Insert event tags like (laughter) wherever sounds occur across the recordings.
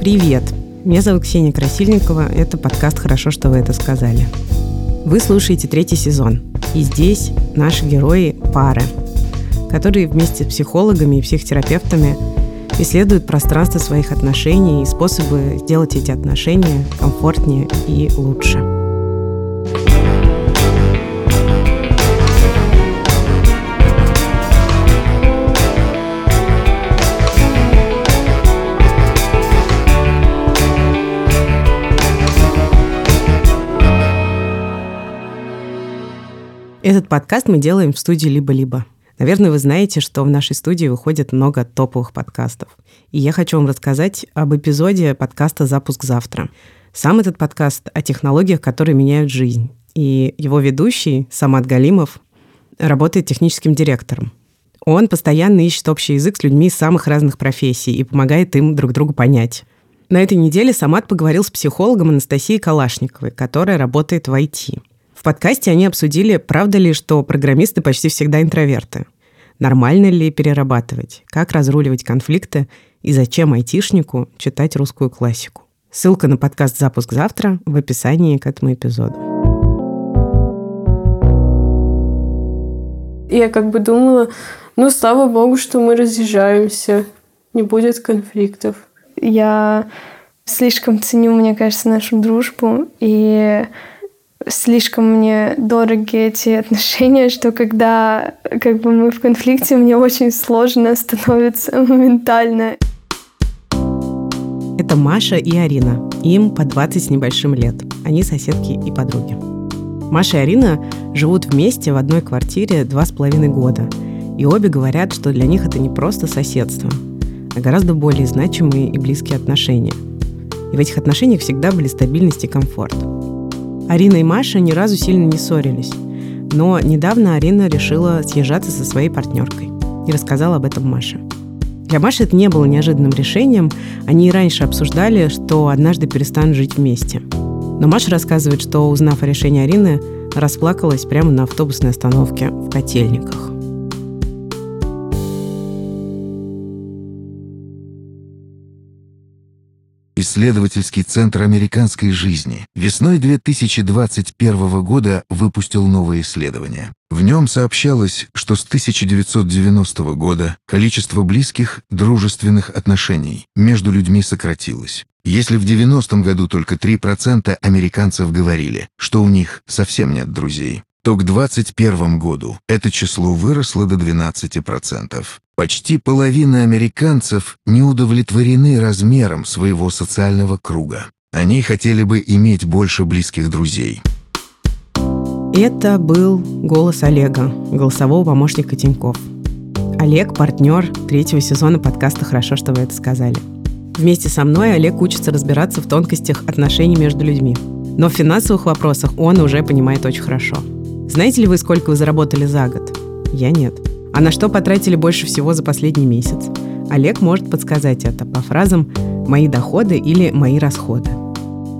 Привет! Меня зовут Ксения Красильникова. Это подкаст «Хорошо, что вы это сказали». Вы слушаете третий сезон. И здесь наши герои – пары, которые вместе с психологами и психотерапевтами исследуют пространство своих отношений и способы сделать эти отношения комфортнее и лучше. Этот подкаст мы делаем в студии «Либо-либо». Наверное, вы знаете, что в нашей студии выходит много топовых подкастов. И я хочу вам рассказать об эпизоде подкаста «Запуск завтра». Сам этот подкаст о технологиях, которые меняют жизнь. И его ведущий, Самат Галимов, работает техническим директором. Он постоянно ищет общий язык с людьми из самых разных профессий и помогает им друг другу понять. На этой неделе Самат поговорил с психологом Анастасией Калашниковой, которая работает в IT. В подкасте они обсудили, правда ли, что программисты почти всегда интроверты. Нормально ли перерабатывать, как разруливать конфликты и зачем айтишнику читать русскую классику. Ссылка на подкаст «Запуск завтра» в описании к этому эпизоду. Я как бы думала, ну, слава богу, что мы разъезжаемся, не будет конфликтов. Я слишком ценю, мне кажется, нашу дружбу, и слишком мне дороги эти отношения, что когда как бы мы в конфликте, мне очень сложно становится моментально. Это Маша и Арина. Им по 20 с небольшим лет. Они соседки и подруги. Маша и Арина живут вместе в одной квартире два с половиной года. И обе говорят, что для них это не просто соседство, а гораздо более значимые и близкие отношения. И в этих отношениях всегда были стабильность и комфорт – Арина и Маша ни разу сильно не ссорились. Но недавно Арина решила съезжаться со своей партнеркой и рассказала об этом Маше. Для Маши это не было неожиданным решением. Они и раньше обсуждали, что однажды перестанут жить вместе. Но Маша рассказывает, что, узнав о решении Арины, расплакалась прямо на автобусной остановке в Котельниках. Исследовательский центр американской жизни весной 2021 года выпустил новое исследование. В нем сообщалось, что с 1990 года количество близких дружественных отношений между людьми сократилось. Если в 90-м году только 3% американцев говорили, что у них совсем нет друзей, то к 2021 году это число выросло до 12%. Почти половина американцев не удовлетворены размером своего социального круга. Они хотели бы иметь больше близких друзей. Это был голос Олега, голосового помощника Тиньков. Олег – партнер третьего сезона подкаста «Хорошо, что вы это сказали». Вместе со мной Олег учится разбираться в тонкостях отношений между людьми. Но в финансовых вопросах он уже понимает очень хорошо – знаете ли вы, сколько вы заработали за год? Я нет. А на что потратили больше всего за последний месяц? Олег может подсказать это по фразам «мои доходы» или «мои расходы».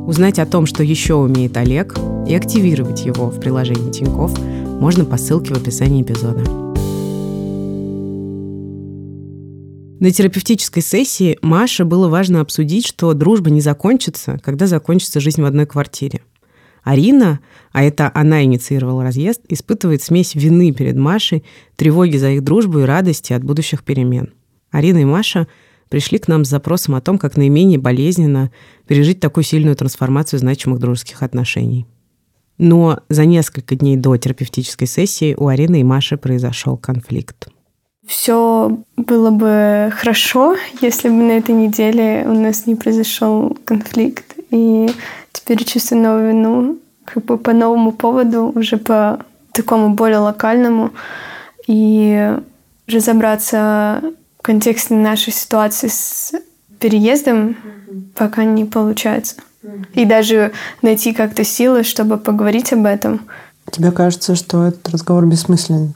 Узнать о том, что еще умеет Олег, и активировать его в приложении Тиньков можно по ссылке в описании эпизода. На терапевтической сессии Маше было важно обсудить, что дружба не закончится, когда закончится жизнь в одной квартире. Арина, а это она инициировала разъезд, испытывает смесь вины перед Машей, тревоги за их дружбу и радости от будущих перемен. Арина и Маша пришли к нам с запросом о том, как наименее болезненно пережить такую сильную трансформацию значимых дружеских отношений. Но за несколько дней до терапевтической сессии у Арины и Маши произошел конфликт. Все было бы хорошо, если бы на этой неделе у нас не произошел конфликт. И теперь чувствую новую вину как бы по новому поводу, уже по такому более локальному. И разобраться в контексте нашей ситуации с переездом mm-hmm. пока не получается. Mm-hmm. И даже найти как-то силы, чтобы поговорить об этом. Тебе кажется, что этот разговор бессмысленный?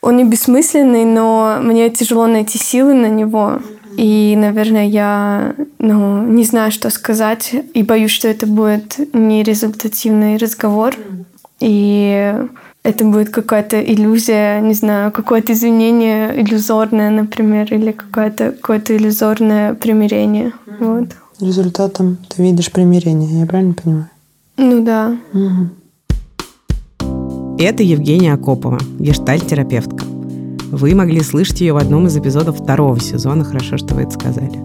Он не бессмысленный, но мне тяжело найти силы на него. И, наверное, я ну, не знаю, что сказать, и боюсь, что это будет нерезультативный разговор. И это будет какая-то иллюзия, не знаю, какое-то извинение иллюзорное, например, или какое-то какое иллюзорное примирение. Вот. результатом ты видишь примирение, я правильно понимаю? Ну да. Угу. Это Евгения Акопова, гештальт-терапевтка. Вы могли слышать ее в одном из эпизодов второго сезона «Хорошо, что вы это сказали».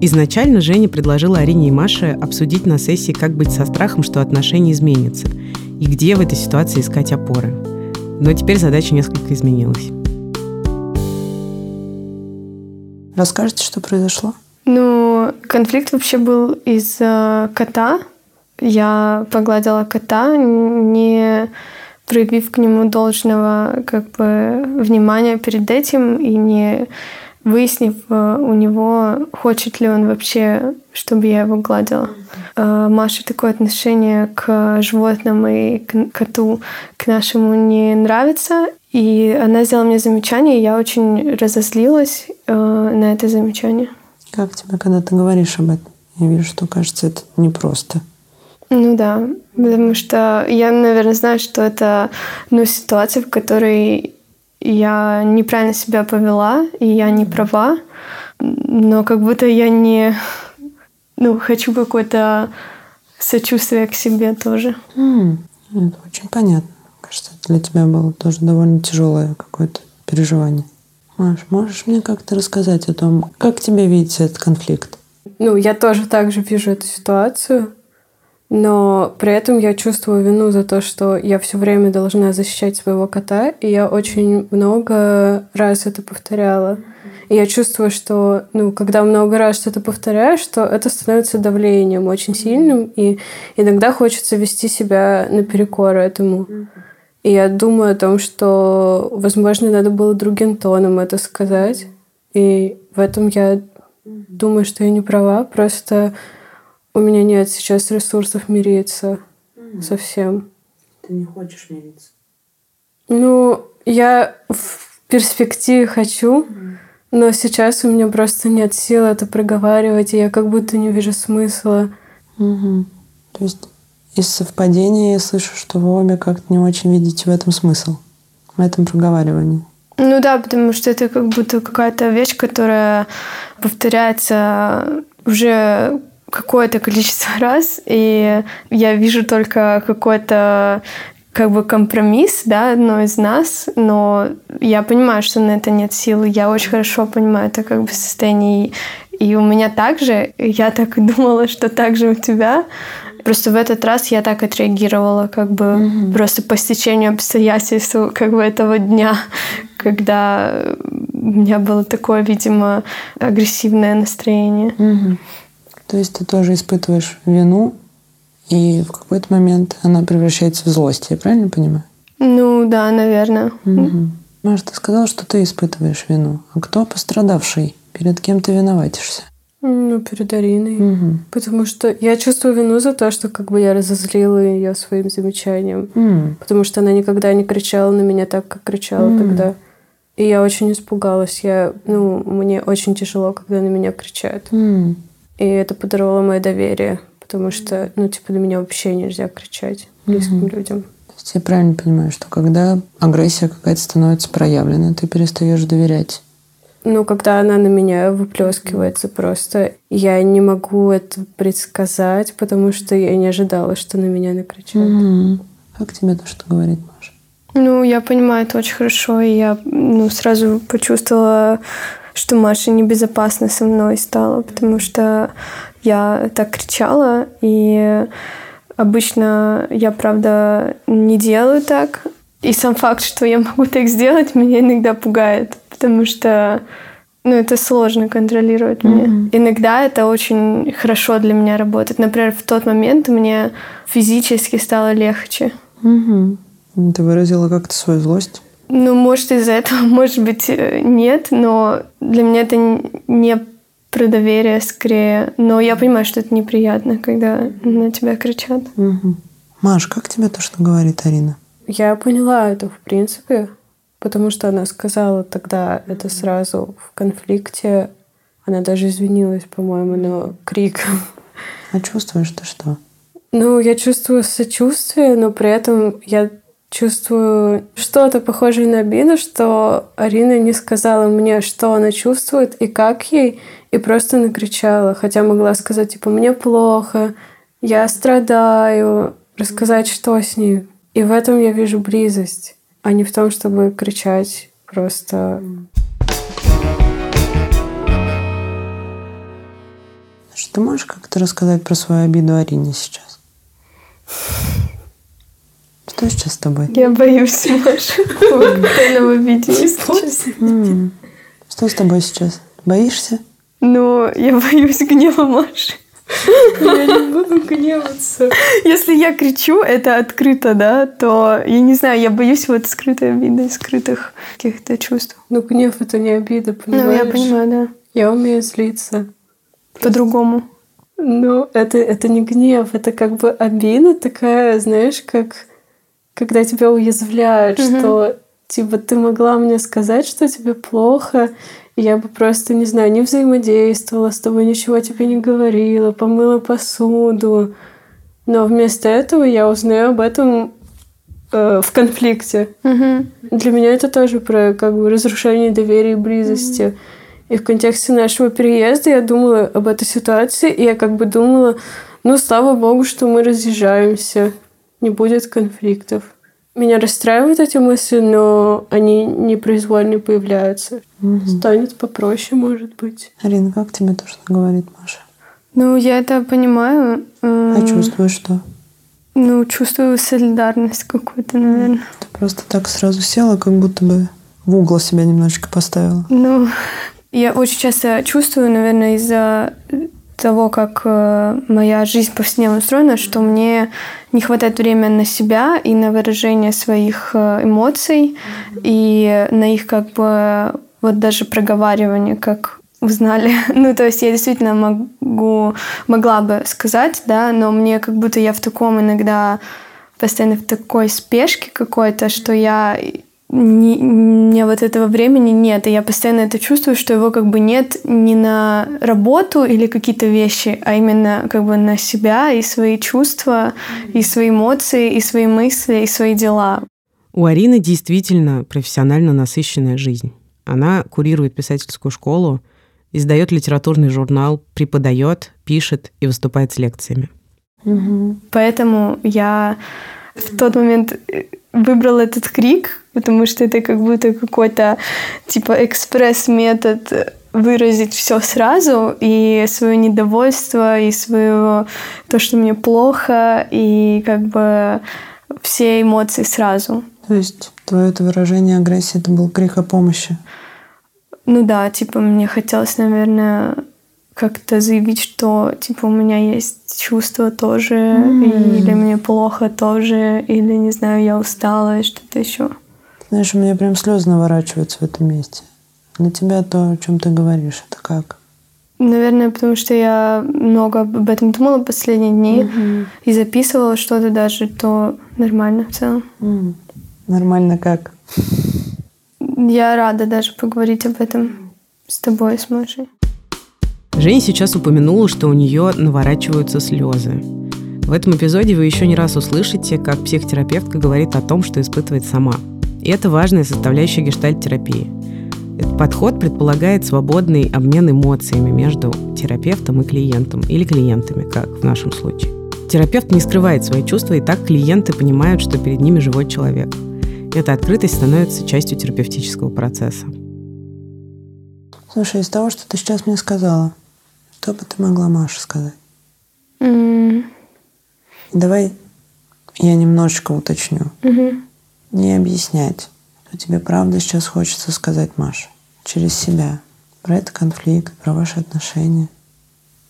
Изначально Женя предложила Арине и Маше обсудить на сессии, как быть со страхом, что отношения изменятся, и где в этой ситуации искать опоры. Но теперь задача несколько изменилась. Расскажите, что произошло? Ну, конфликт вообще был из-за кота. Я погладила кота, не проявив к нему должного как бы внимания перед этим и не выяснив э, у него, хочет ли он вообще, чтобы я его гладила. Э, Маше такое отношение к животным и к коту, к нашему не нравится. И она сделала мне замечание, и я очень разозлилась э, на это замечание. Как тебе, когда ты говоришь об этом? Я вижу, что, кажется, это непросто. Ну да, потому что я, наверное, знаю, что это ну, ситуация, в которой я неправильно себя повела, и я не права, но как будто я не ну, хочу какое-то сочувствие к себе тоже. М, Это очень понятно. Кажется, это для тебя было тоже довольно тяжелое какое-то переживание. Маш, можешь мне как-то рассказать о том, как тебе видится этот конфликт? Ну, я тоже так же вижу эту ситуацию, но при этом я чувствую вину за то, что я все время должна защищать своего кота, и я очень много раз это повторяла. И я чувствую, что, ну, когда много раз что-то повторяешь, что это становится давлением очень сильным, и иногда хочется вести себя наперекор этому. И я думаю о том, что, возможно, надо было другим тоном это сказать. И в этом я думаю, что я не права. Просто у меня нет сейчас ресурсов мириться совсем. Ты не хочешь мириться. Ну, я в перспективе хочу, но сейчас у меня просто нет сил это проговаривать, и я как будто не вижу смысла. Угу. То есть из совпадения я слышу, что вы обе как-то не очень видите в этом смысл, в этом проговаривании. Ну да, потому что это как будто какая-то вещь, которая повторяется уже какое-то количество (laughs) раз, и я вижу только какой-то как бы компромисс, да, одной из нас, но я понимаю, что на это нет силы. Я очень хорошо понимаю это как бы состояние. И у меня также, я так и (laughs) думала, что так же у тебя. Просто в этот раз я так отреагировала, как бы mm-hmm. просто по стечению обстоятельств как бы этого дня, (laughs) когда у меня было такое, видимо, агрессивное настроение. Mm-hmm. То есть ты тоже испытываешь вину, и в какой-то момент она превращается в злость, я правильно понимаю? Ну да, наверное. Угу. Маша, ты сказала, что ты испытываешь вину. А кто пострадавший? Перед кем ты виноватишься? Ну, перед Ариной. Угу. Потому что я чувствую вину за то, что как бы я разозлила ее своим замечанием. М. Потому что она никогда не кричала на меня так, как кричала М. тогда. И я очень испугалась. Я, ну, мне очень тяжело, когда на меня кричат. М. И это подорвало мое доверие. Потому что, ну, типа, на меня вообще нельзя кричать близким Мгм. людям. То есть я правильно понимаю, что когда агрессия какая-то становится проявлена, ты перестаешь доверять. Ну, когда она на меня выплескивается просто, я не могу это предсказать, потому что я не ожидала, что на меня накричат. Мгм. Как тебе то, что говорит Маша? Ну, я понимаю это очень хорошо, и я ну, сразу почувствовала, что Маша небезопасно со мной стала, потому что я так кричала, и обычно я, правда, не делаю так. И сам факт, что я могу так сделать, меня иногда пугает, потому что ну, это сложно контролировать меня. Мгм. Иногда это очень хорошо для меня работает. Например, в тот момент мне физически стало легче. Угу. Ты выразила как-то свою злость. Ну, может, из-за этого, (laughs) может быть, э, нет, но для меня это не про доверие скорее. Но я понимаю, что это неприятно, когда на тебя кричат. Угу. Маш, как тебе то, что говорит Арина? Я поняла это, в принципе, потому что она сказала тогда это сразу в конфликте. Она даже извинилась, по-моему, но криком. А чувствуешь ты что? Ну, я чувствую сочувствие, но при этом я чувствую что-то похожее на обиду, что Арина не сказала мне, что она чувствует и как ей, и просто накричала. Хотя могла сказать, типа, мне плохо, я страдаю, рассказать, что с ней. И в этом я вижу близость, а не в том, чтобы кричать просто. Что можешь как-то рассказать про свою обиду Арине сейчас? Что сейчас с тобой? Я боюсь, Маша. Коктейльного. М. Что с тобой сейчас? Боишься? Но я боюсь гнева Маши. Я не буду гневаться. Если я кричу, это открыто, да, то, я не знаю, я боюсь вот скрытой обиды, скрытых каких-то чувств. Ну, гнев — это не обида, Ну, понимаешь? я понимаю, да. Я умею злиться. По-другому. Ну, это, это не гнев, это как бы обида такая, знаешь, как когда тебя уязвляют, Мгм. что типа ты могла мне сказать, что тебе плохо, и я бы просто, не знаю, не взаимодействовала с тобой, ничего тебе не говорила, помыла посуду. Но вместо этого я узнаю об этом э, в конфликте. Мгм. Для меня это тоже про как бы разрушение доверия и близости. И в контексте нашего переезда я думала об этой ситуации, и я как бы думала, ну, слава богу, что мы разъезжаемся, не будет конфликтов. Меня расстраивают эти мысли, но они непроизвольно появляются. Станет попроще, может быть. Арина, как тебе то, что говорит Маша? Ну, я это понимаю. А М, чувствуешь что? Ну, чувствую солидарность какую-то, наверное. Ты просто так сразу села, как будто бы в угол себя немножечко поставила. Ну, (laughs) я очень часто чувствую, наверное, из-за того, как э, моя жизнь повседневно устроена, что мне не хватает времени на себя и на выражение своих э, эмоций, и на их как бы вот даже проговаривание, как узнали. (laughs) Ну, то есть я действительно могу, могла бы сказать, да, но мне как будто я в таком иногда постоянно в такой спешке какой-то, что я не, мне вот этого времени нет, и я постоянно это чувствую, что его как бы нет не на работу или какие-то вещи, а именно как бы на себя и свои чувства, и свои эмоции, и свои мысли, и свои дела. У Арины действительно профессионально насыщенная жизнь. Она курирует писательскую школу, издает литературный журнал, преподает, пишет и выступает с лекциями. Поэтому я в тот момент э, выбрала этот крик, потому что это как будто какой-то типа экспресс-метод выразить все сразу, и свое недовольство, и свое то, что мне плохо, и как бы все эмоции сразу. То есть твое это выражение агрессии, это был крик о помощи. Ну да, типа мне хотелось, наверное, как-то заявить, что типа у меня есть чувства тоже, М. или мне плохо тоже, или не знаю, я устала и что-то еще. Знаешь, у меня прям слезы наворачиваются в этом месте. Для тебя то, о чем ты говоришь, это как? Наверное, потому что я много об этом думала последние дни и записывала что-то даже, то нормально в целом. М. Нормально как? Я рада даже поговорить об этом с тобой, с Машей. Женя сейчас упомянула, что у нее наворачиваются слезы. В этом эпизоде вы еще не раз услышите, как психотерапевтка говорит о том, что испытывает сама. И это важная составляющая гештальт-терапии. Этот подход предполагает свободный обмен эмоциями между терапевтом и клиентом, или клиентами, как в нашем случае. Терапевт не скрывает свои чувства, и так клиенты понимают, что перед ними живой человек. Эта открытость становится частью терапевтического процесса. Слушай, из того, что ты сейчас мне сказала, что бы ты могла Маше сказать? М, Давай я немножечко уточню. мгм. Не объяснять, что тебе правда сейчас хочется сказать Маше. Через себя. Про этот конфликт, про ваши отношения.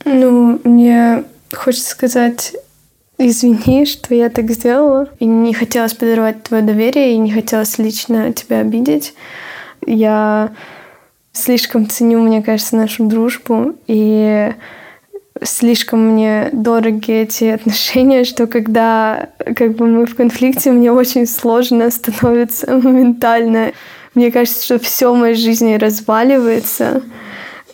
Ну, мне хочется сказать извини, что я так сделала. И не хотелось подорвать твое доверие, и не хотелось лично тебя обидеть. Я слишком ценю, мне кажется, нашу дружбу, и слишком мне дороги эти отношения, что когда как бы мы в конфликте, мне очень сложно становится (laughs) моментально. Мне кажется, что все в моей жизни разваливается.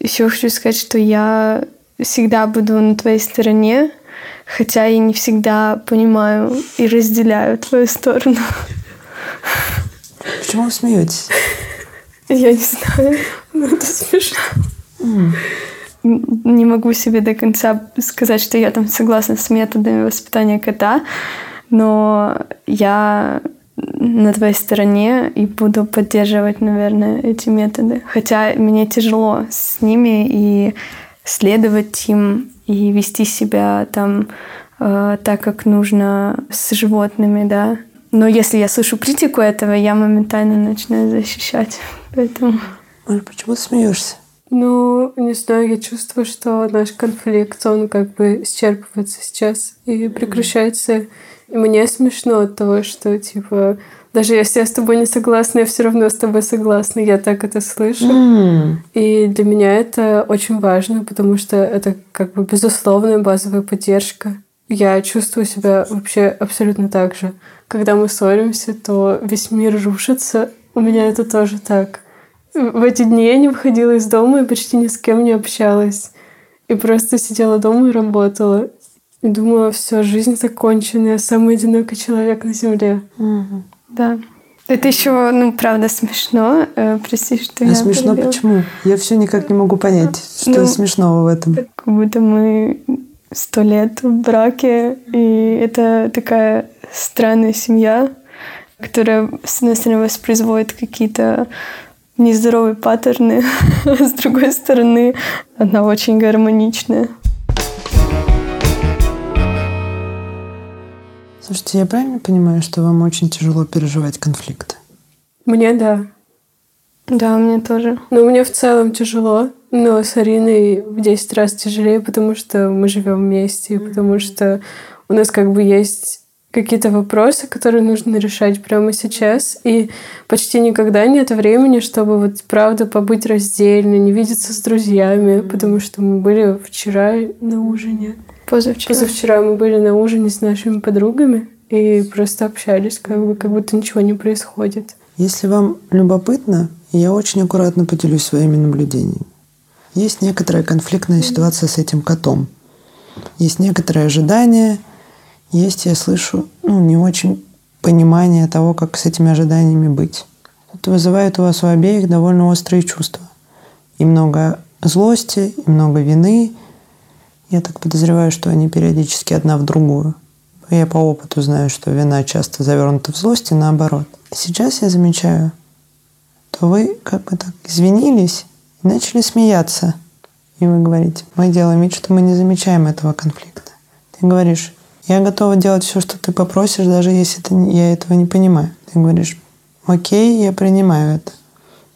Еще хочу сказать, что я всегда буду на твоей стороне, хотя и не всегда понимаю и разделяю твою сторону. Почему вы смеетесь? (laughs) Я не знаю, (laughs) но это смешно. Не могу себе до конца сказать, что я там согласна с методами воспитания кота, но я на твоей стороне и буду поддерживать, наверное, эти методы. Хотя мне тяжело с ними и следовать им и вести себя там э, так, как нужно с животными, да. Но если я слышу критику этого, я моментально начинаю защищать. Поэтому Маша, почему ты смеешься? Ну, не знаю, я чувствую, что наш конфликт, он как бы исчерпывается сейчас и прекращается. И мне смешно от того, что, типа, даже если я с тобой не согласна, я все равно с тобой согласна. Я так это слышу. М. И для меня это очень важно, потому что это как бы безусловная базовая поддержка. Я чувствую себя вообще абсолютно так же. Когда мы ссоримся, то весь мир рушится. У меня это тоже так. В эти дни я не выходила из дома и почти ни с кем не общалась. И просто сидела дома и работала. И думала, все, жизнь закончена, я самый одинокий человек на земле. Мгм. Да. Это еще, ну, правда, смешно. Э, прости, что А я смешно перебила. почему? Я все никак не могу понять, что Ну, смешного в этом. Как будто мы сто лет в браке, и это такая странная семья, которая, с одной стороны, воспроизводит какие-то нездоровые паттерны, (laughs) а с другой стороны, она очень гармоничная. Слушайте, я правильно понимаю, что вам очень тяжело переживать конфликты? Мне да. Да, мне тоже. Ну, мне в целом тяжело, но с Ариной в 10 раз тяжелее, потому что мы живем вместе, потому что у нас как бы есть какие-то вопросы, которые нужно решать прямо сейчас, и почти никогда нет времени, чтобы вот правда побыть раздельно, не видеться с друзьями, потому что мы были вчера на ужине. Позавчера. Позавчера мы были на ужине с нашими подругами и просто общались, как бы, как будто ничего не происходит. Если вам любопытно, я очень аккуратно поделюсь своими наблюдениями. Есть некоторая конфликтная ситуация с этим котом. Есть некоторые ожидания, есть, я слышу, ну, не очень понимание того, как с этими ожиданиями быть. Это вызывает у вас у обеих довольно острые чувства. И много злости, и много вины. Я так подозреваю, что они периодически одна в другую. Я по опыту знаю, что вина часто завернута в злость и наоборот. И сейчас я замечаю, то вы как бы так извинились и начали смеяться. И вы говорите, мы делаем вид, что мы не замечаем этого конфликта. Ты говоришь, я готова делать все, что ты попросишь, даже если это, я этого не понимаю. Ты говоришь, окей, я принимаю это.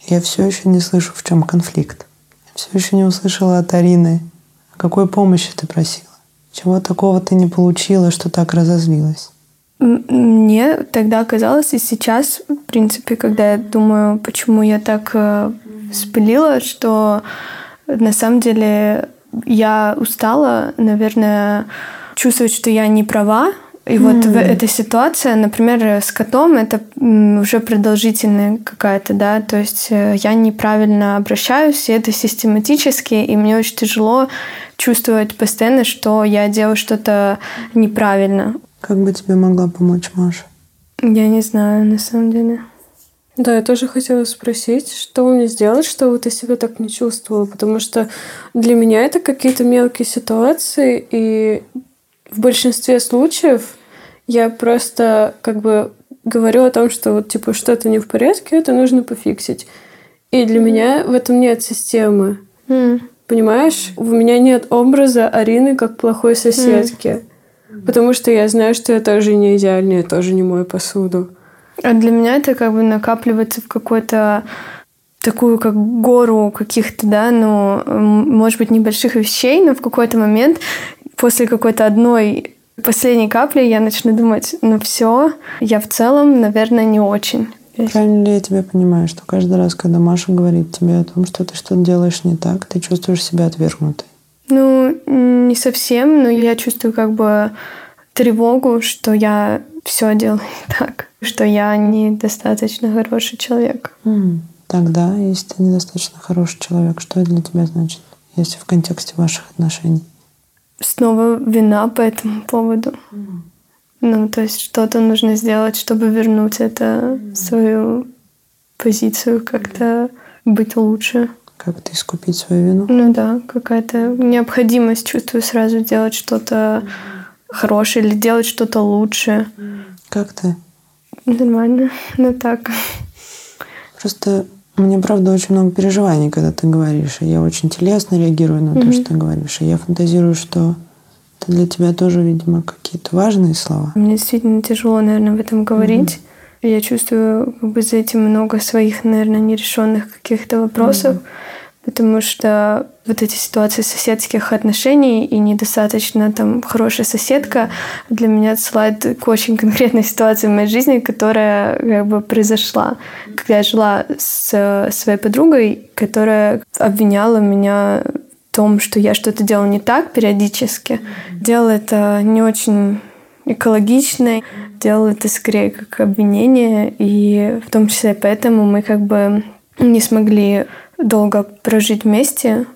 Я все еще не слышу, в чем конфликт. Я все еще не услышала от Арины, какой помощи ты просила. Чего такого ты не получила, что так разозлилась? Мне тогда казалось, и сейчас, в принципе, когда я думаю, почему я так э, вспылила, что на самом деле я устала, наверное, чувствовать, что я не права. И вот в эта ситуация, например, с котом, это уже продолжительная какая-то, да, то есть э, я неправильно обращаюсь, и это систематически, и мне очень тяжело чувствовать постоянно, что я делаю что-то неправильно. Как бы тебе могла помочь Маша? Я не знаю, на самом деле. Да, я тоже хотела спросить, что мне сделать, чтобы ты себя так не чувствовала, потому что для меня это какие-то мелкие ситуации, и в большинстве случаев я просто как бы говорю о том, что вот типа что-то не в порядке, это нужно пофиксить. И для меня в этом нет системы. Понимаешь, у меня нет образа Арины как плохой соседки. Потому что я знаю, что я тоже не идеальная, я тоже не мою посуду. А для меня это как бы накапливается в какой-то такую как гору каких-то, да, ну, может быть, небольших вещей, но в какой-то момент после какой-то одной последней капли я начну думать, ну все, я в целом, наверное, не очень. Правильно ли я тебя понимаю, что каждый раз, когда Маша говорит тебе о том, что ты что-то делаешь не так, ты чувствуешь себя отвергнутой? Ну, не совсем, но я чувствую как бы тревогу, что я все делаю так, что я недостаточно хороший человек. М, Тогда, если ты недостаточно хороший человек, что это для тебя значит, если в контексте ваших отношений? Снова вина по этому поводу. Ну, то есть что-то нужно сделать, чтобы вернуть это в свою позицию, как-то быть лучше. Как-то искупить свою вину? Ну да, какая-то необходимость чувствую сразу делать что-то хорошее или делать что-то лучше. Как ты? Нормально, (laughs) ну так. Просто мне, правда, очень много переживаний, когда ты говоришь. И я очень телесно реагирую на то, что ты говоришь. И я фантазирую, что это для тебя тоже, видимо, какие-то важные слова. Мне действительно тяжело, наверное, в этом говорить. Mm-hmm. Я чувствую как бы за этим много своих, наверное, нерешенных каких-то вопросов. Mm-hmm потому что вот эти ситуации соседских отношений и недостаточно там хорошая соседка для меня отсылает к очень конкретной ситуации в моей жизни, которая как бы произошла, когда я жила с своей подругой, которая обвиняла меня в том, что я что-то делала не так периодически. Делала это не очень экологично, делала это скорее как обвинение, и в том числе поэтому мы как бы не смогли долго прожить вместе,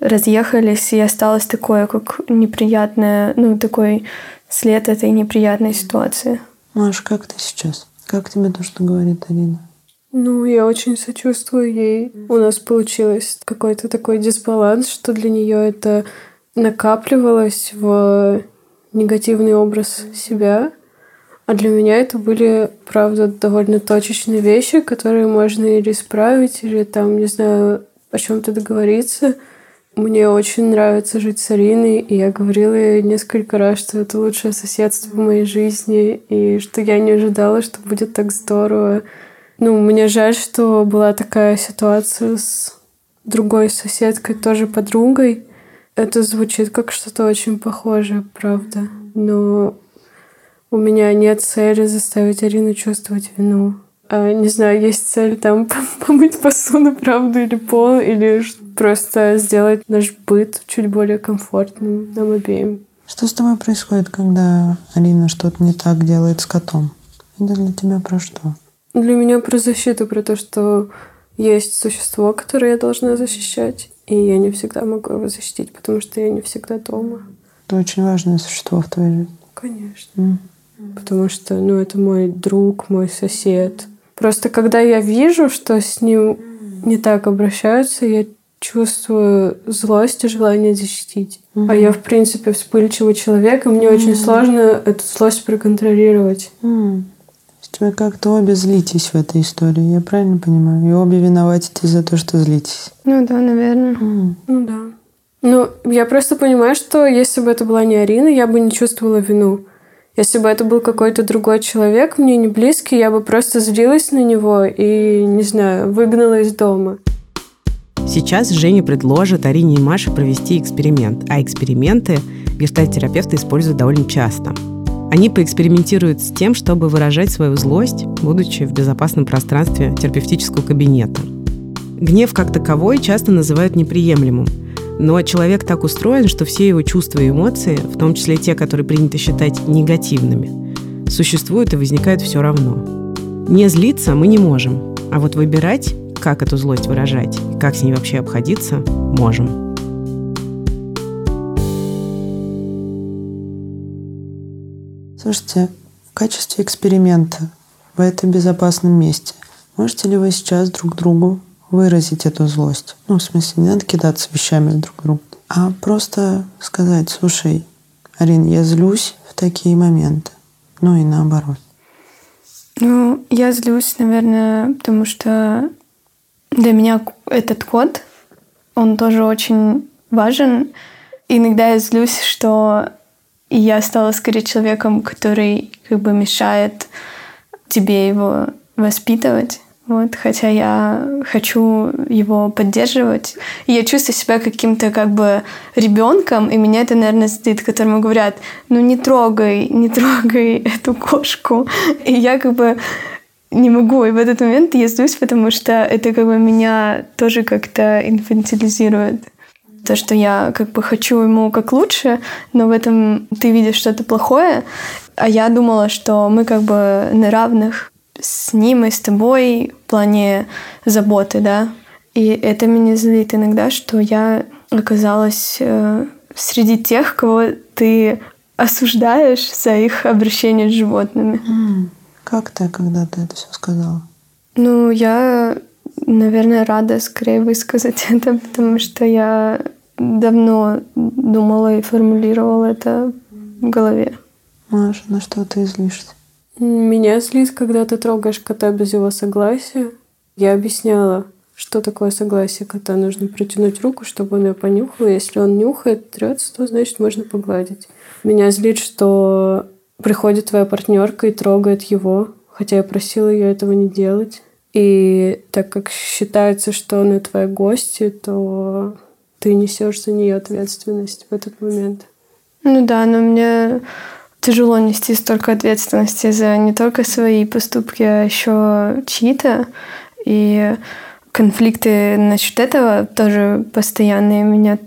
разъехались, и осталось такое, как неприятное, ну, такой след этой неприятной ситуации. Маш, как ты сейчас? Как тебе то, что говорит Арина? Ну, я очень сочувствую ей. У нас получилось какой-то такой дисбаланс, что для нее это накапливалось в негативный образ себя. А для меня это были, правда, довольно точечные вещи, которые можно или исправить, или там, не знаю, о чем-то договориться. Мне очень нравится жить с Ариной, и я говорила ей несколько раз, что это лучшее соседство в моей жизни, и что я не ожидала, что будет так здорово. Ну, мне жаль, что была такая ситуация с другой соседкой, тоже подругой. Это звучит как что-то очень похожее, правда. Но у меня нет цели заставить Арину чувствовать вину. А, не знаю, есть цель там (laughs) помыть посуду, правду, или пол, или просто сделать наш быт чуть более комфортным нам обеим. Что с тобой происходит, когда Арина что-то не так делает с котом? Это для тебя про что? Для меня про защиту, про то, что есть существо, которое я должна защищать, и я не всегда могу его защитить, потому что я не всегда дома. Это очень важное существо в твоей жизни. Конечно. Mm потому что, ну, это мой друг, мой сосед. Просто когда я вижу, что с ним не так обращаются, я чувствую злость и желание защитить. Mm-hmm. А я, в принципе, вспыльчивый человек, и мне mm-hmm. очень сложно эту злость проконтролировать. Mm-hmm. Вы как-то обе злитесь в этой истории, я правильно понимаю? И обе виноватитесь за то, что злитесь. Ну да, наверное. Mm. Ну да. Ну, я просто понимаю, что если бы это была не Арина, я бы не чувствовала вину. Если бы это был какой-то другой человек, мне не близкий, я бы просто злилась на него и, не знаю, выгнала из дома. Сейчас Женя предложит Арине и Маше провести эксперимент, а эксперименты гештальт-терапевты используют довольно часто. Они поэкспериментируют с тем, чтобы выражать свою злость, будучи в безопасном пространстве терапевтического кабинета. Гнев как таковой часто называют неприемлемым, но человек так устроен, что все его чувства и эмоции, в том числе те, которые принято считать негативными, существуют и возникают все равно. Не злиться мы не можем, а вот выбирать, как эту злость выражать как с ней вообще обходиться, можем. Слушайте, в качестве эксперимента в этом безопасном месте можете ли вы сейчас друг другу выразить эту злость. Ну, в смысле, не надо кидаться вещами друг к другу, а просто сказать, слушай, Арин, я злюсь в такие моменты. Ну и наоборот. Ну, я злюсь, наверное, потому что для меня этот код, он тоже очень важен. Иногда я злюсь, что я стала скорее человеком, который как бы мешает тебе его воспитывать. Вот, хотя я хочу его поддерживать. И я чувствую себя каким-то как бы ребенком, и меня это, наверное, стыд, которому говорят, ну не трогай, не трогай (laughs) эту кошку. И я как бы не могу. И в этот момент я злюсь, потому что это как бы меня тоже как-то инфантилизирует. То, что я как бы хочу ему как лучше, но в этом ты видишь что-то плохое. А я думала, что мы как бы на равных с ним и с тобой в плане заботы, да. И это меня злит иногда, что я оказалась э, среди тех, кого ты осуждаешь за их обращение с животными. Как ты, когда ты это все сказала? Ну, я, наверное, рада скорее высказать (laughs) это, потому что я давно думала и формулировала это в голове. Маша, на что ты злишься? Меня злит, когда ты трогаешь кота без его согласия. Я объясняла, что такое согласие кота. Нужно протянуть руку, чтобы он ее понюхал. Если он нюхает, трется, то значит можно погладить. Меня злит, что приходит твоя партнерка и трогает его, хотя я просила ее этого не делать. И так как считается, что она твоя гостья, то ты несешь за нее ответственность в этот момент. Ну да, но мне тяжело нести столько ответственности за не только свои поступки, а еще чьи-то. И конфликты насчет этого тоже постоянные меня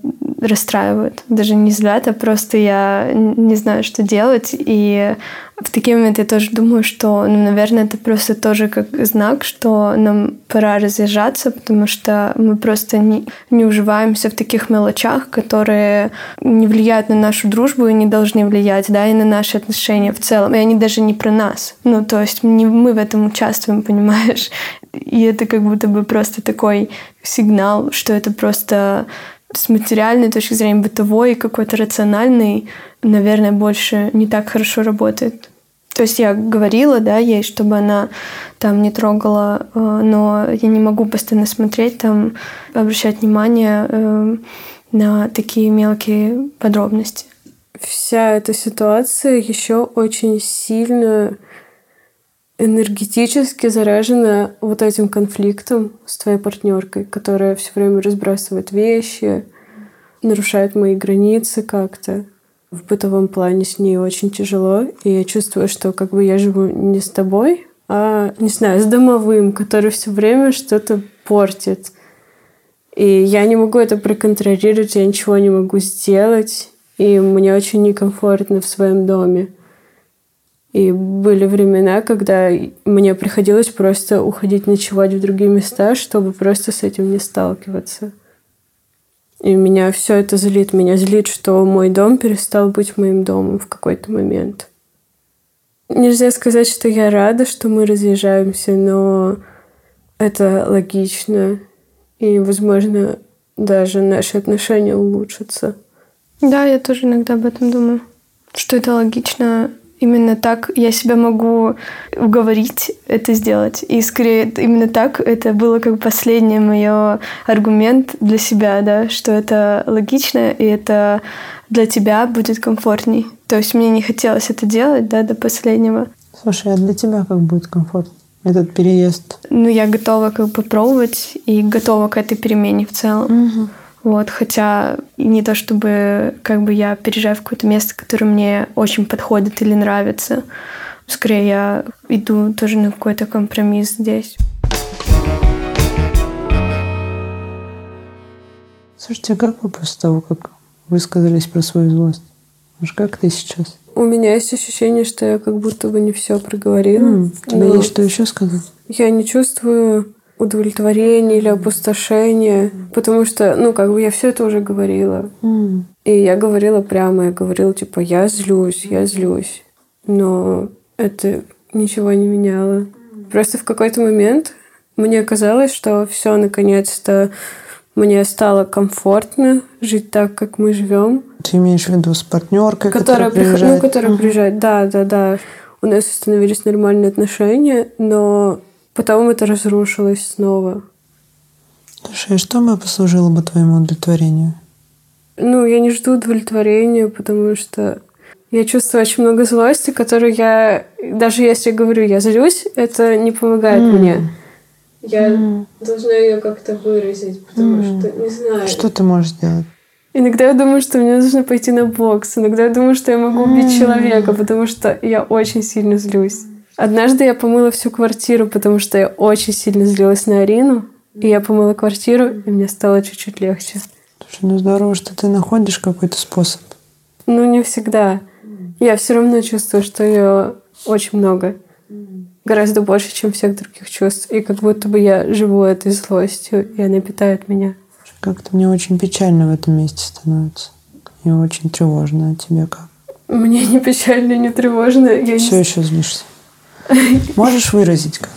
расстраивают. Даже не злят, а просто я не знаю, что делать. И в такие моменты я тоже думаю, что, ну, наверное, это просто тоже как знак, что нам пора разъезжаться, потому что мы просто не, не уживаемся в таких мелочах, которые не влияют на нашу дружбу и не должны влиять, да, и на наши отношения в целом. И они даже не про нас. Ну, то есть не мы в этом участвуем, (laughs) понимаешь? И это как будто бы просто такой сигнал, что это просто с материальной точки зрения, бытовой и какой-то рациональный, наверное, больше не так хорошо работает. То есть я говорила, да, ей, чтобы она там не трогала, э, но я не могу постоянно смотреть там, обращать внимание э, на такие мелкие подробности. Вся эта ситуация еще очень сильно энергетически заряжена вот этим конфликтом с твоей партнеркой, которая все время разбрасывает вещи, нарушает мои границы как-то в бытовом плане с ней очень тяжело, и я чувствую, что как бы я живу не с тобой, а, не знаю, с домовым, который все время что-то портит. И я не могу это проконтролировать, я ничего не могу сделать, и мне очень некомфортно в своем доме. И были времена, когда мне приходилось просто уходить ночевать в другие места, чтобы просто с этим не сталкиваться. И меня все это злит. Меня злит, что мой дом перестал быть моим домом в какой-то момент. Нельзя сказать, что я рада, что мы разъезжаемся, но это логично. И, возможно, даже наши отношения улучшатся. Да, я тоже иногда об этом думаю. Что это логично именно так я себя могу уговорить это сделать. И скорее именно так это было как последний мой аргумент для себя, да, что это логично, и это для тебя будет комфортней. То есть мне не хотелось это делать, да, до последнего. Слушай, а для тебя как будет комфортно? Этот переезд? Ну, я готова как бы попробовать и готова к этой перемене в целом. Угу. Вот, хотя не то чтобы как бы я переезжаю в какое-то место, которое мне очень подходит или нравится. Скорее, я иду тоже на какой-то компромисс здесь. Слушайте, а как вы после того, как высказались про свою злость? Аж как ты сейчас? У меня есть ощущение, что я как будто бы не все проговорила. Mm, тебе есть что еще сказать? Я не чувствую удовлетворение или опустошение, потому что, ну, как бы я все это уже говорила. Mm. И я говорила прямо, я говорила, типа, я злюсь, я злюсь. Но это ничего не меняло. Просто в какой-то момент мне казалось, что все наконец-то мне стало комфортно жить так, как мы живем. Ты имеешь в виду с партнеркой, которая, которая приезжает? Ну, которая приезжает, да, да, да. У нас установились нормальные отношения, но Потом это разрушилось снова. Слушай, а что бы послужило бы твоему удовлетворению? Ну, я не жду удовлетворения, потому что я чувствую очень много злости, которую я... Даже если говорю, я злюсь, это не помогает mm. мне. Я mm. должна ее как-то выразить, потому mm. что не знаю. Что ты можешь сделать? Иногда я думаю, что мне нужно пойти на бокс. Иногда я думаю, что я могу убить mm. человека, потому что я очень сильно злюсь. Однажды я помыла всю квартиру, потому что я очень сильно злилась на Арину. И я помыла квартиру, и мне стало чуть-чуть легче. Слушай, ну здорово, что ты находишь какой-то способ. Ну, не всегда. Я все равно чувствую, что ее очень много. Гораздо больше, чем всех других чувств. И как будто бы я живу этой злостью, и она питает меня. Как-то мне очень печально в этом месте становится. И очень тревожно. А тебе как? Мне не печально, не тревожно. Я Все не... еще злишься. Можешь выразить как?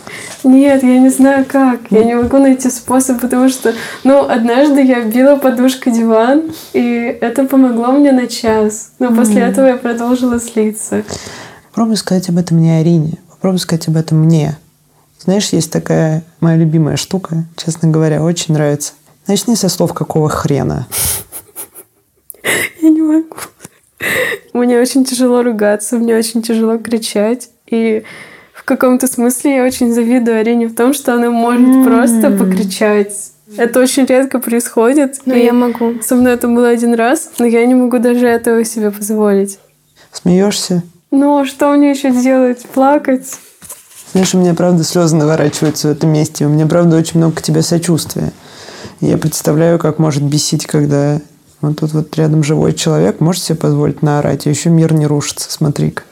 Нет, я не знаю как. Я не могу найти способ, потому что, ну, однажды я била подушкой диван, и это помогло мне на час. Но после этого я продолжила злиться. Попробуй сказать об этом не Арине. Попробуй сказать об этом мне. Знаешь, есть такая моя любимая штука, честно говоря, очень нравится. Начни со слов «какого хрена». Я не могу. Мне очень тяжело ругаться, мне очень тяжело кричать. И каком-то смысле я очень завидую Арине в том, что она может просто покричать. Это очень редко происходит. Но и я могу. Со мной это было один раз, но я не могу даже этого себе позволить. Смеешься? Ну, а что мне еще делать? Плакать? Знаешь, у меня, правда, слезы наворачиваются в этом месте. У меня, правда, очень много к тебе сочувствия. Я представляю, как может бесить, когда вот тут вот рядом живой человек может себе позволить наорать, а еще мир не рушится, смотри-ка.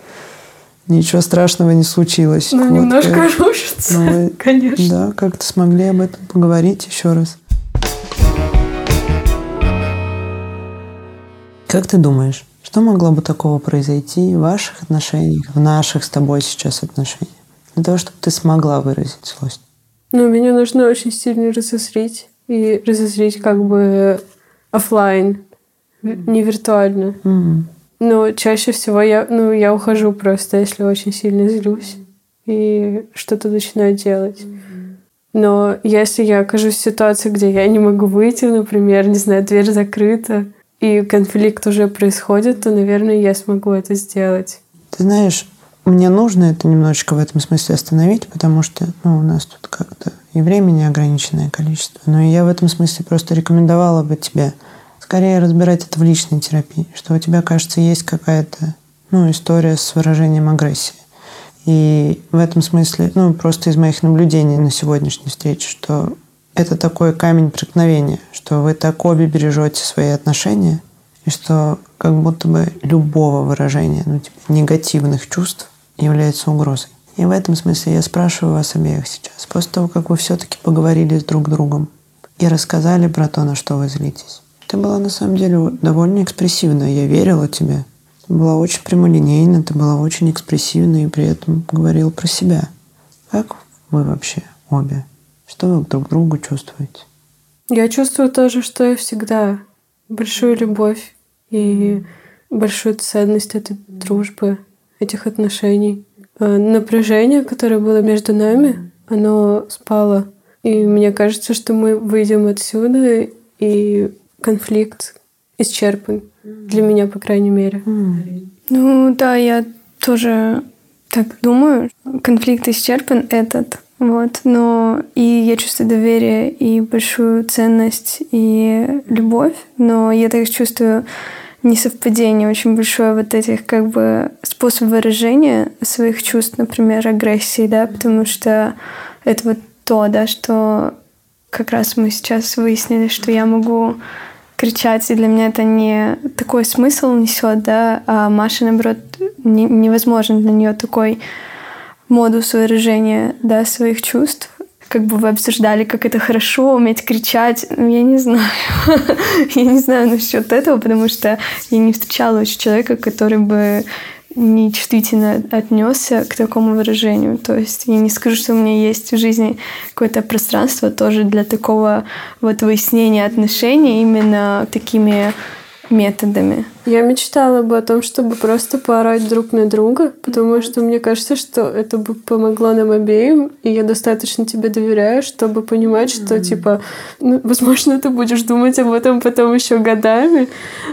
Ничего страшного не случилось. Ну, Вот немножко как- рушится, Ну, вы- (laughs) конечно. Да, как-то смогли об этом поговорить еще раз. Как ты думаешь, что могло бы такого произойти в ваших отношениях, в наших с тобой сейчас отношениях, для того, чтобы ты смогла выразить злость? Ну, меня нужно очень сильно разозлить. И разозлить как бы оффлайн, в- не виртуально. М. Но чаще всего я, ну, я ухожу просто, если очень сильно злюсь и что-то начинаю делать. Но если я окажусь в ситуации, где я не могу выйти, например, не знаю, дверь закрыта, и конфликт уже происходит, то, наверное, я смогу это сделать. Ты знаешь, мне нужно это немножечко в этом смысле остановить, потому что ну, у нас тут как-то и времени ограниченное количество. Но я в этом смысле просто рекомендовала бы тебе скорее разбирать это в личной терапии, что у тебя, кажется, есть какая-то ну, история с выражением агрессии. И в этом смысле, ну, просто из моих наблюдений на сегодняшней встрече, что это такой камень преткновения, что вы так обе бережете свои отношения, и что как будто бы любого выражения, ну, типа, негативных чувств является угрозой. И в этом смысле я спрашиваю вас обеих сейчас, после того, как вы все-таки поговорили с друг другом и рассказали про то, на что вы злитесь. Ты была на самом деле довольно экспрессивна, я верила тебе. Ты была очень прямолинейна, ты была очень экспрессивна и при этом говорила про себя. Как вы вообще обе? Что вы друг другу чувствуете? Я чувствую тоже, что я всегда большую любовь и большую ценность этой дружбы, этих отношений. Э, Напряжение, которое было между нами, оно спало. И мне кажется, что мы выйдем отсюда, и конфликт исчерпан. Для меня, по крайней мере. Ну да, я тоже так думаю. Конфликт исчерпан этот. Вот, но и я чувствую доверие и большую ценность и любовь, но я также чувствую несовпадение очень большое вот этих как бы способ выражения своих чувств, например, агрессии, да, потому что это вот то, да, что как раз мы сейчас выяснили, что я могу кричать, и для меня это не такой смысл несет, да, а Маша, наоборот, не- невозможен для нее такой модус выражения, да, своих чувств. Как бы вы обсуждали, как это хорошо, уметь кричать. Ну, я не знаю. (laughs) я не знаю насчет этого, потому что я не встречала еще человека, который бы нечувствительно отнесся к такому выражению. То есть я не скажу, что у меня есть в жизни какое-то пространство тоже для такого вот выяснения отношений именно такими методами. Я мечтала бы о том, чтобы просто поорать друг на друга, потому что мне кажется, что это бы помогло нам обеим, и я достаточно тебе доверяю, чтобы понимать, что, типа, ну, возможно, ты будешь думать об этом потом еще годами,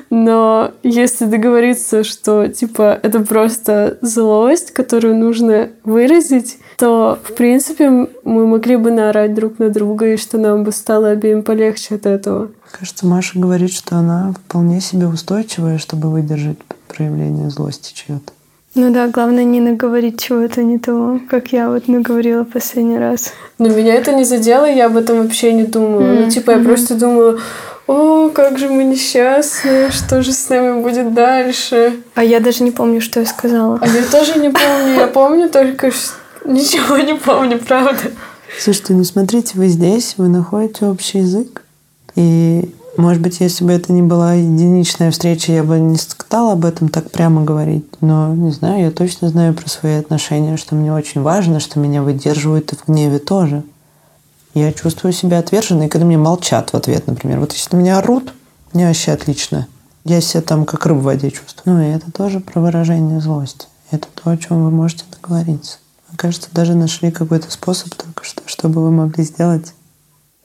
но если договориться, что, типа, это просто злость, которую нужно выразить, то, в принципе, мы могли бы наорать друг на друга, и что нам бы стало обеим полегче от этого. Кажется, Маша говорит, что она вполне себе устойчивая, чтобы выдержать проявление злости чьё-то. Ну да, главное не наговорить чего-то не того, как я вот наговорила последний раз. Но меня это не задело, я об этом вообще не думала. Ну, типа, я просто думала, о, как же мы несчастны, что же с нами будет дальше. А я даже не помню, что я сказала. А я тоже не помню, я помню только, что ничего не помню, правда. Слушайте, ну смотрите, вы здесь, вы находите общий язык. И Может быть, если бы это не была единичная встреча, я бы не стала об этом так прямо говорить. Но, не знаю, я точно знаю про свои отношения, что мне очень важно, что меня выдерживают и в гневе тоже. Я чувствую себя отверженной, когда мне молчат в ответ, например. Вот если на меня орут, мне вообще отлично. Я себя там как рыбу в воде чувствую. Ну, и это тоже про выражение злости. Это то, о чем вы можете договориться. Мне кажется, даже нашли какой-то способ только что, чтобы вы могли сделать.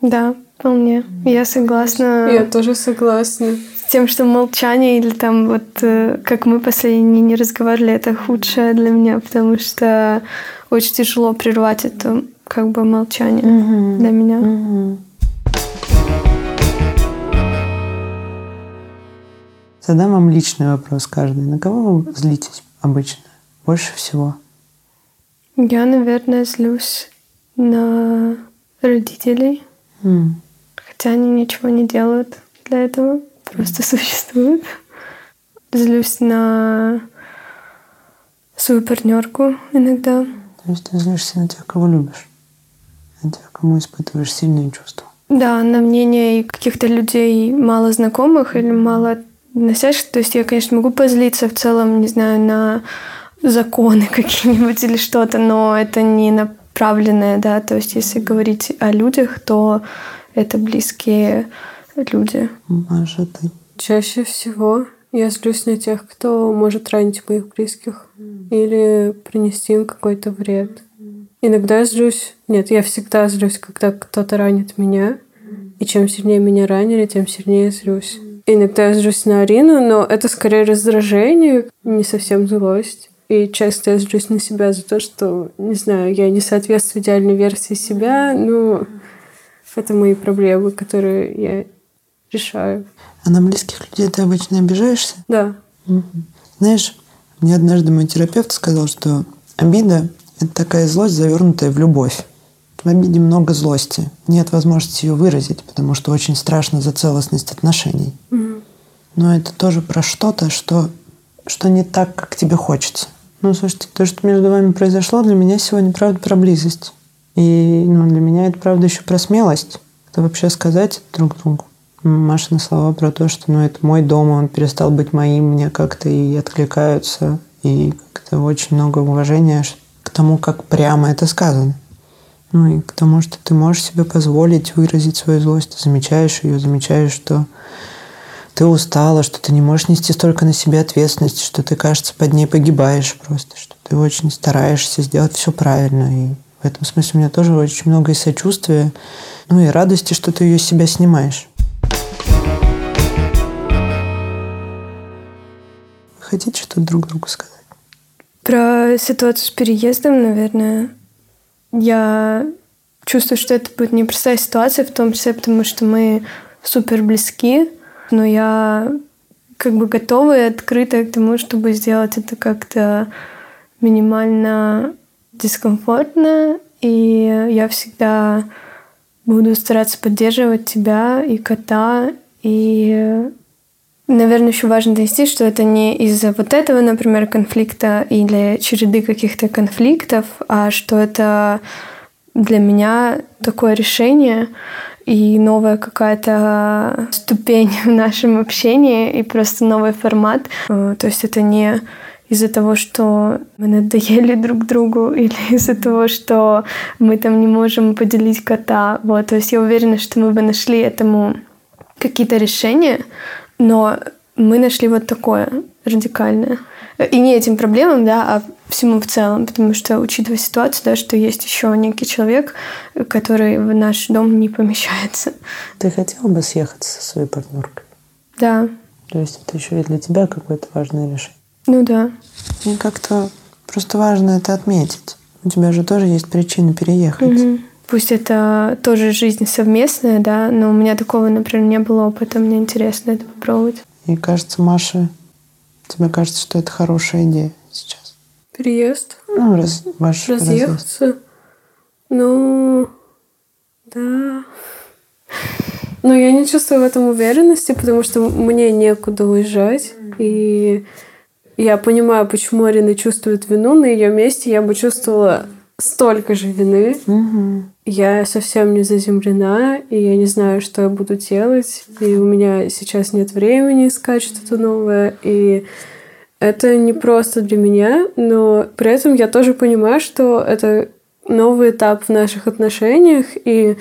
Да, вполне. Я согласна. Я тоже согласна. С тем, что молчание или там вот э, как мы последние не разговаривали, это худшее для меня, потому что очень тяжело прервать это как бы молчание Мгм. для меня. Мгм. Задам вам личный вопрос каждый. На кого вы злитесь обычно? Больше всего? Я, наверное, злюсь на родителей, М. хотя они ничего не делают для этого, просто существуют. Злюсь на свою партнерку иногда. То есть ты злишься на тех, кого любишь, на тех, кому испытываешь сильные чувства. Да, на мнение каких-то людей мало знакомых или мало относящихся. То есть я, конечно, могу позлиться в целом, не знаю, на законы (laughs) какие-нибудь или что-то, но это не направленное, да. То есть если говорить о людях, то это близкие люди. Маша, ты? Чаще всего я злюсь на тех, кто может ранить моих близких или принести им какой-то вред. Иногда я злюсь... Нет, я всегда злюсь, когда кто-то ранит меня. И чем сильнее меня ранили, тем сильнее я злюсь. Иногда я злюсь на Арину, но это скорее раздражение, не совсем злость. И часто я злюсь на себя за то, что, не знаю, я не соответствую идеальной версии себя, но это мои проблемы, которые я решаю. А на близких людей ты обычно обижаешься? Да. Знаешь, мне однажды мой терапевт сказал, что обида – это такая злость, завернутая в любовь. В обиде много злости. Нет возможности ее выразить, потому что очень страшно за целостность отношений. Но это тоже про что-то, что, что не так, как тебе хочется. Ну, слушайте, то, что между вами произошло, для меня сегодня, правда, про близость. И ну, для меня это, правда, еще про смелость. Это вообще сказать друг другу. Машины слова про то, что ну, это мой дом, он перестал быть моим, мне как-то и откликаются, и как-то очень много уважения к тому, как прямо это сказано. Ну и к тому, что ты можешь себе позволить выразить свою злость, ты замечаешь ее, замечаешь, что ты устала, что ты не можешь нести столько на себе ответственности, что ты, кажется, под ней погибаешь просто, что ты очень стараешься сделать все правильно. И в этом смысле у меня тоже очень много и сочувствия, ну и радости, что ты ее с себя снимаешь. Хотите что-то друг другу сказать? Про ситуацию с переездом, наверное, я чувствую, что это будет непростая ситуация, в том числе потому, что мы супер близки, но я как бы готова и открыта к тому, чтобы сделать это как-то минимально дискомфортно, и я всегда буду стараться поддерживать тебя и кота, и Наверное, еще важно донести, что это не из-за вот этого, например, конфликта или череды каких-то конфликтов, а что это для меня такое решение и новая какая-то ступень в нашем общении и просто новый формат. То есть это не из-за того, что мы надоели друг другу (laughs) или из-за того, что мы там не можем поделить кота. Вот, то есть я уверена, что мы бы нашли этому какие-то решения, но мы нашли вот такое радикальное. И не этим проблемам, да, а всему в целом, потому что, учитывая ситуацию, да, что есть еще некий человек, который в наш дом не помещается. Ты хотела бы съехаться со своей партнеркой? Да. То есть это еще и для тебя какое-то важное решение? Ну да. Мне как-то просто важно это отметить. У тебя же тоже есть причины переехать. Угу. Пусть это тоже жизнь совместная, да, но у меня такого, например, не было опыта, мне интересно это попробовать. И кажется, Маша, тебе кажется, что это хорошая идея сейчас? Переезд? Ну, раз, ваш разъезд. Разъехаться? Ну, да. Но я не чувствую в этом уверенности, потому что мне некуда уезжать. И я понимаю, почему Арина чувствует вину. На ее месте я бы чувствовала столько же вины. Мгм. Я совсем не заземлена, и я не знаю, что я буду делать, и у меня сейчас нет времени искать что-то новое, и это не просто для меня, но при этом я тоже понимаю, что это новый этап в наших отношениях, и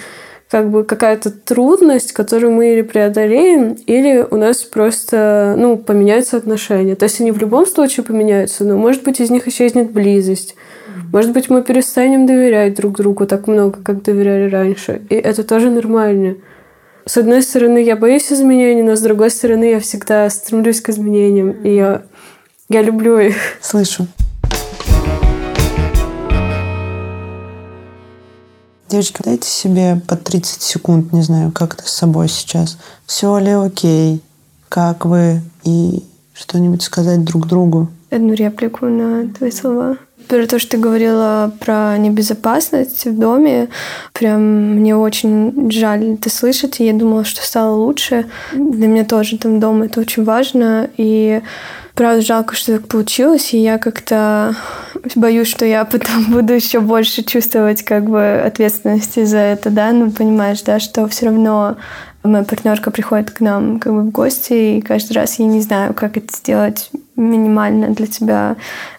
как бы какая-то трудность, которую мы или преодолеем, или у нас просто, ну, поменяются отношения. То есть они в любом случае поменяются, но, может быть, из них исчезнет близость. Может быть, мы перестанем доверять друг другу так много, как доверяли раньше. И это тоже нормально. С одной стороны, я боюсь изменений, но с другой стороны, я всегда стремлюсь к изменениям. И я, я люблю их. Слышу. Девочки, дайте себе по 30 секунд, не знаю, как ты с собой сейчас. Все ли окей? Как вы? И что-нибудь сказать друг другу? Одну реплику на твои слова. Про то, что ты говорила про небезопасность в доме, прям мне очень жаль это слышать, я думала, что стало лучше. Для меня тоже там дом это очень важно, и правда жалко, что так получилось, и я как-то боюсь, что я (laughs) потом буду еще больше чувствовать как бы ответственности за это, да, ну понимаешь, да, что все равно моя партнерка приходит к нам как бы в гости, и каждый раз я не знаю, как это сделать минимально для тебя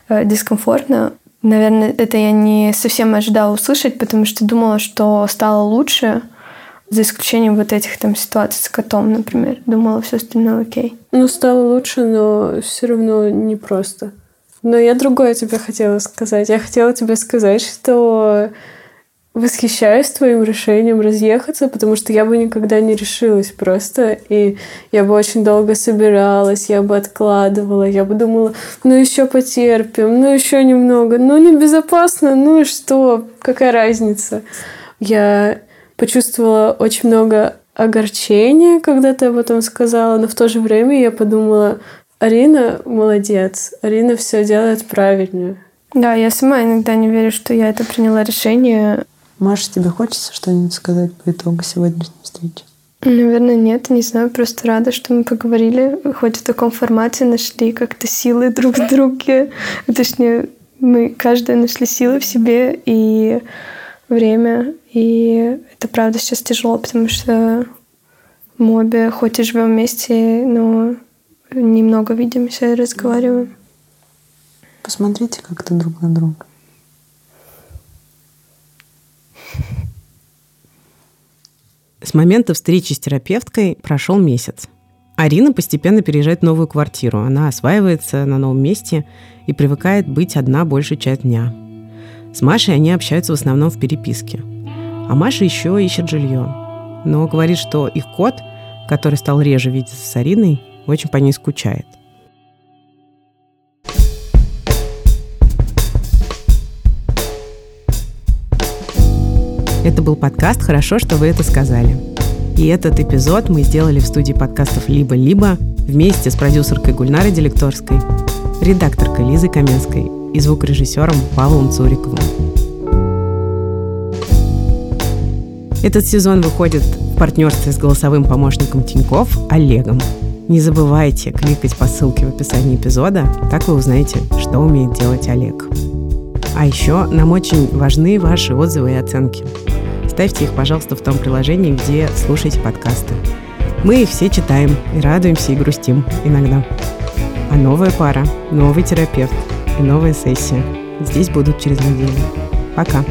э, дискомфортно. Наверное, это я не совсем ожидала услышать, потому что думала, что стало лучше, за исключением вот этих там ситуаций с котом, например. Думала, все остальное окей. Ну, стало лучше, но все равно непросто. Но я другое тебе хотела сказать. Я хотела тебе сказать, что восхищаюсь твоим решением разъехаться, потому что я бы никогда не решилась просто. И я бы очень долго собиралась, я бы откладывала, я бы думала, ну еще потерпим, ну еще немного, ну небезопасно, ну и что, какая разница. Я почувствовала очень много огорчения, когда ты об этом сказала, но в то же время я подумала, Арина молодец, Арина все делает правильно. Да, я сама иногда не верю, что я это приняла решение. Маша, тебе хочется что-нибудь сказать по итогу сегодняшней встречи? Наверное, нет, не знаю, просто рада, что мы поговорили, хоть в таком формате нашли как-то силы (laughs) друг в друге. Точнее, мы каждая нашли силы в себе и время. И это правда сейчас тяжело, потому что мы обе хоть и живем вместе, но немного видимся и разговариваем. Посмотрите как-то друг на друга. Момента встречи с терапевткой прошел месяц. Арина постепенно переезжает в новую квартиру. Она осваивается на новом месте и привыкает быть одна большую часть дня. С Машей они общаются в основном в переписке. А Маша еще ищет жилье. Но говорит, что их кот, который стал реже видеться с Ариной, очень по ней скучает. Это был подкаст «Хорошо, что вы это сказали». И этот эпизод мы сделали в студии подкастов «Либо-либо» вместе с продюсеркой Гульнарой Делекторской, редакторкой Лизой Каменской и звукорежиссером Павлом Цуриковым. Этот сезон выходит в партнерстве с голосовым помощником Тиньков Олегом. Не забывайте кликать по ссылке в описании эпизода, так вы узнаете, что умеет делать Олег. А еще нам очень важны ваши отзывы и оценки. Ставьте их, пожалуйста, в том приложении, где слушаете подкасты. Мы их все читаем и радуемся, и грустим иногда. А новая пара, новый терапевт и новая сессия здесь будут через неделю. Пока!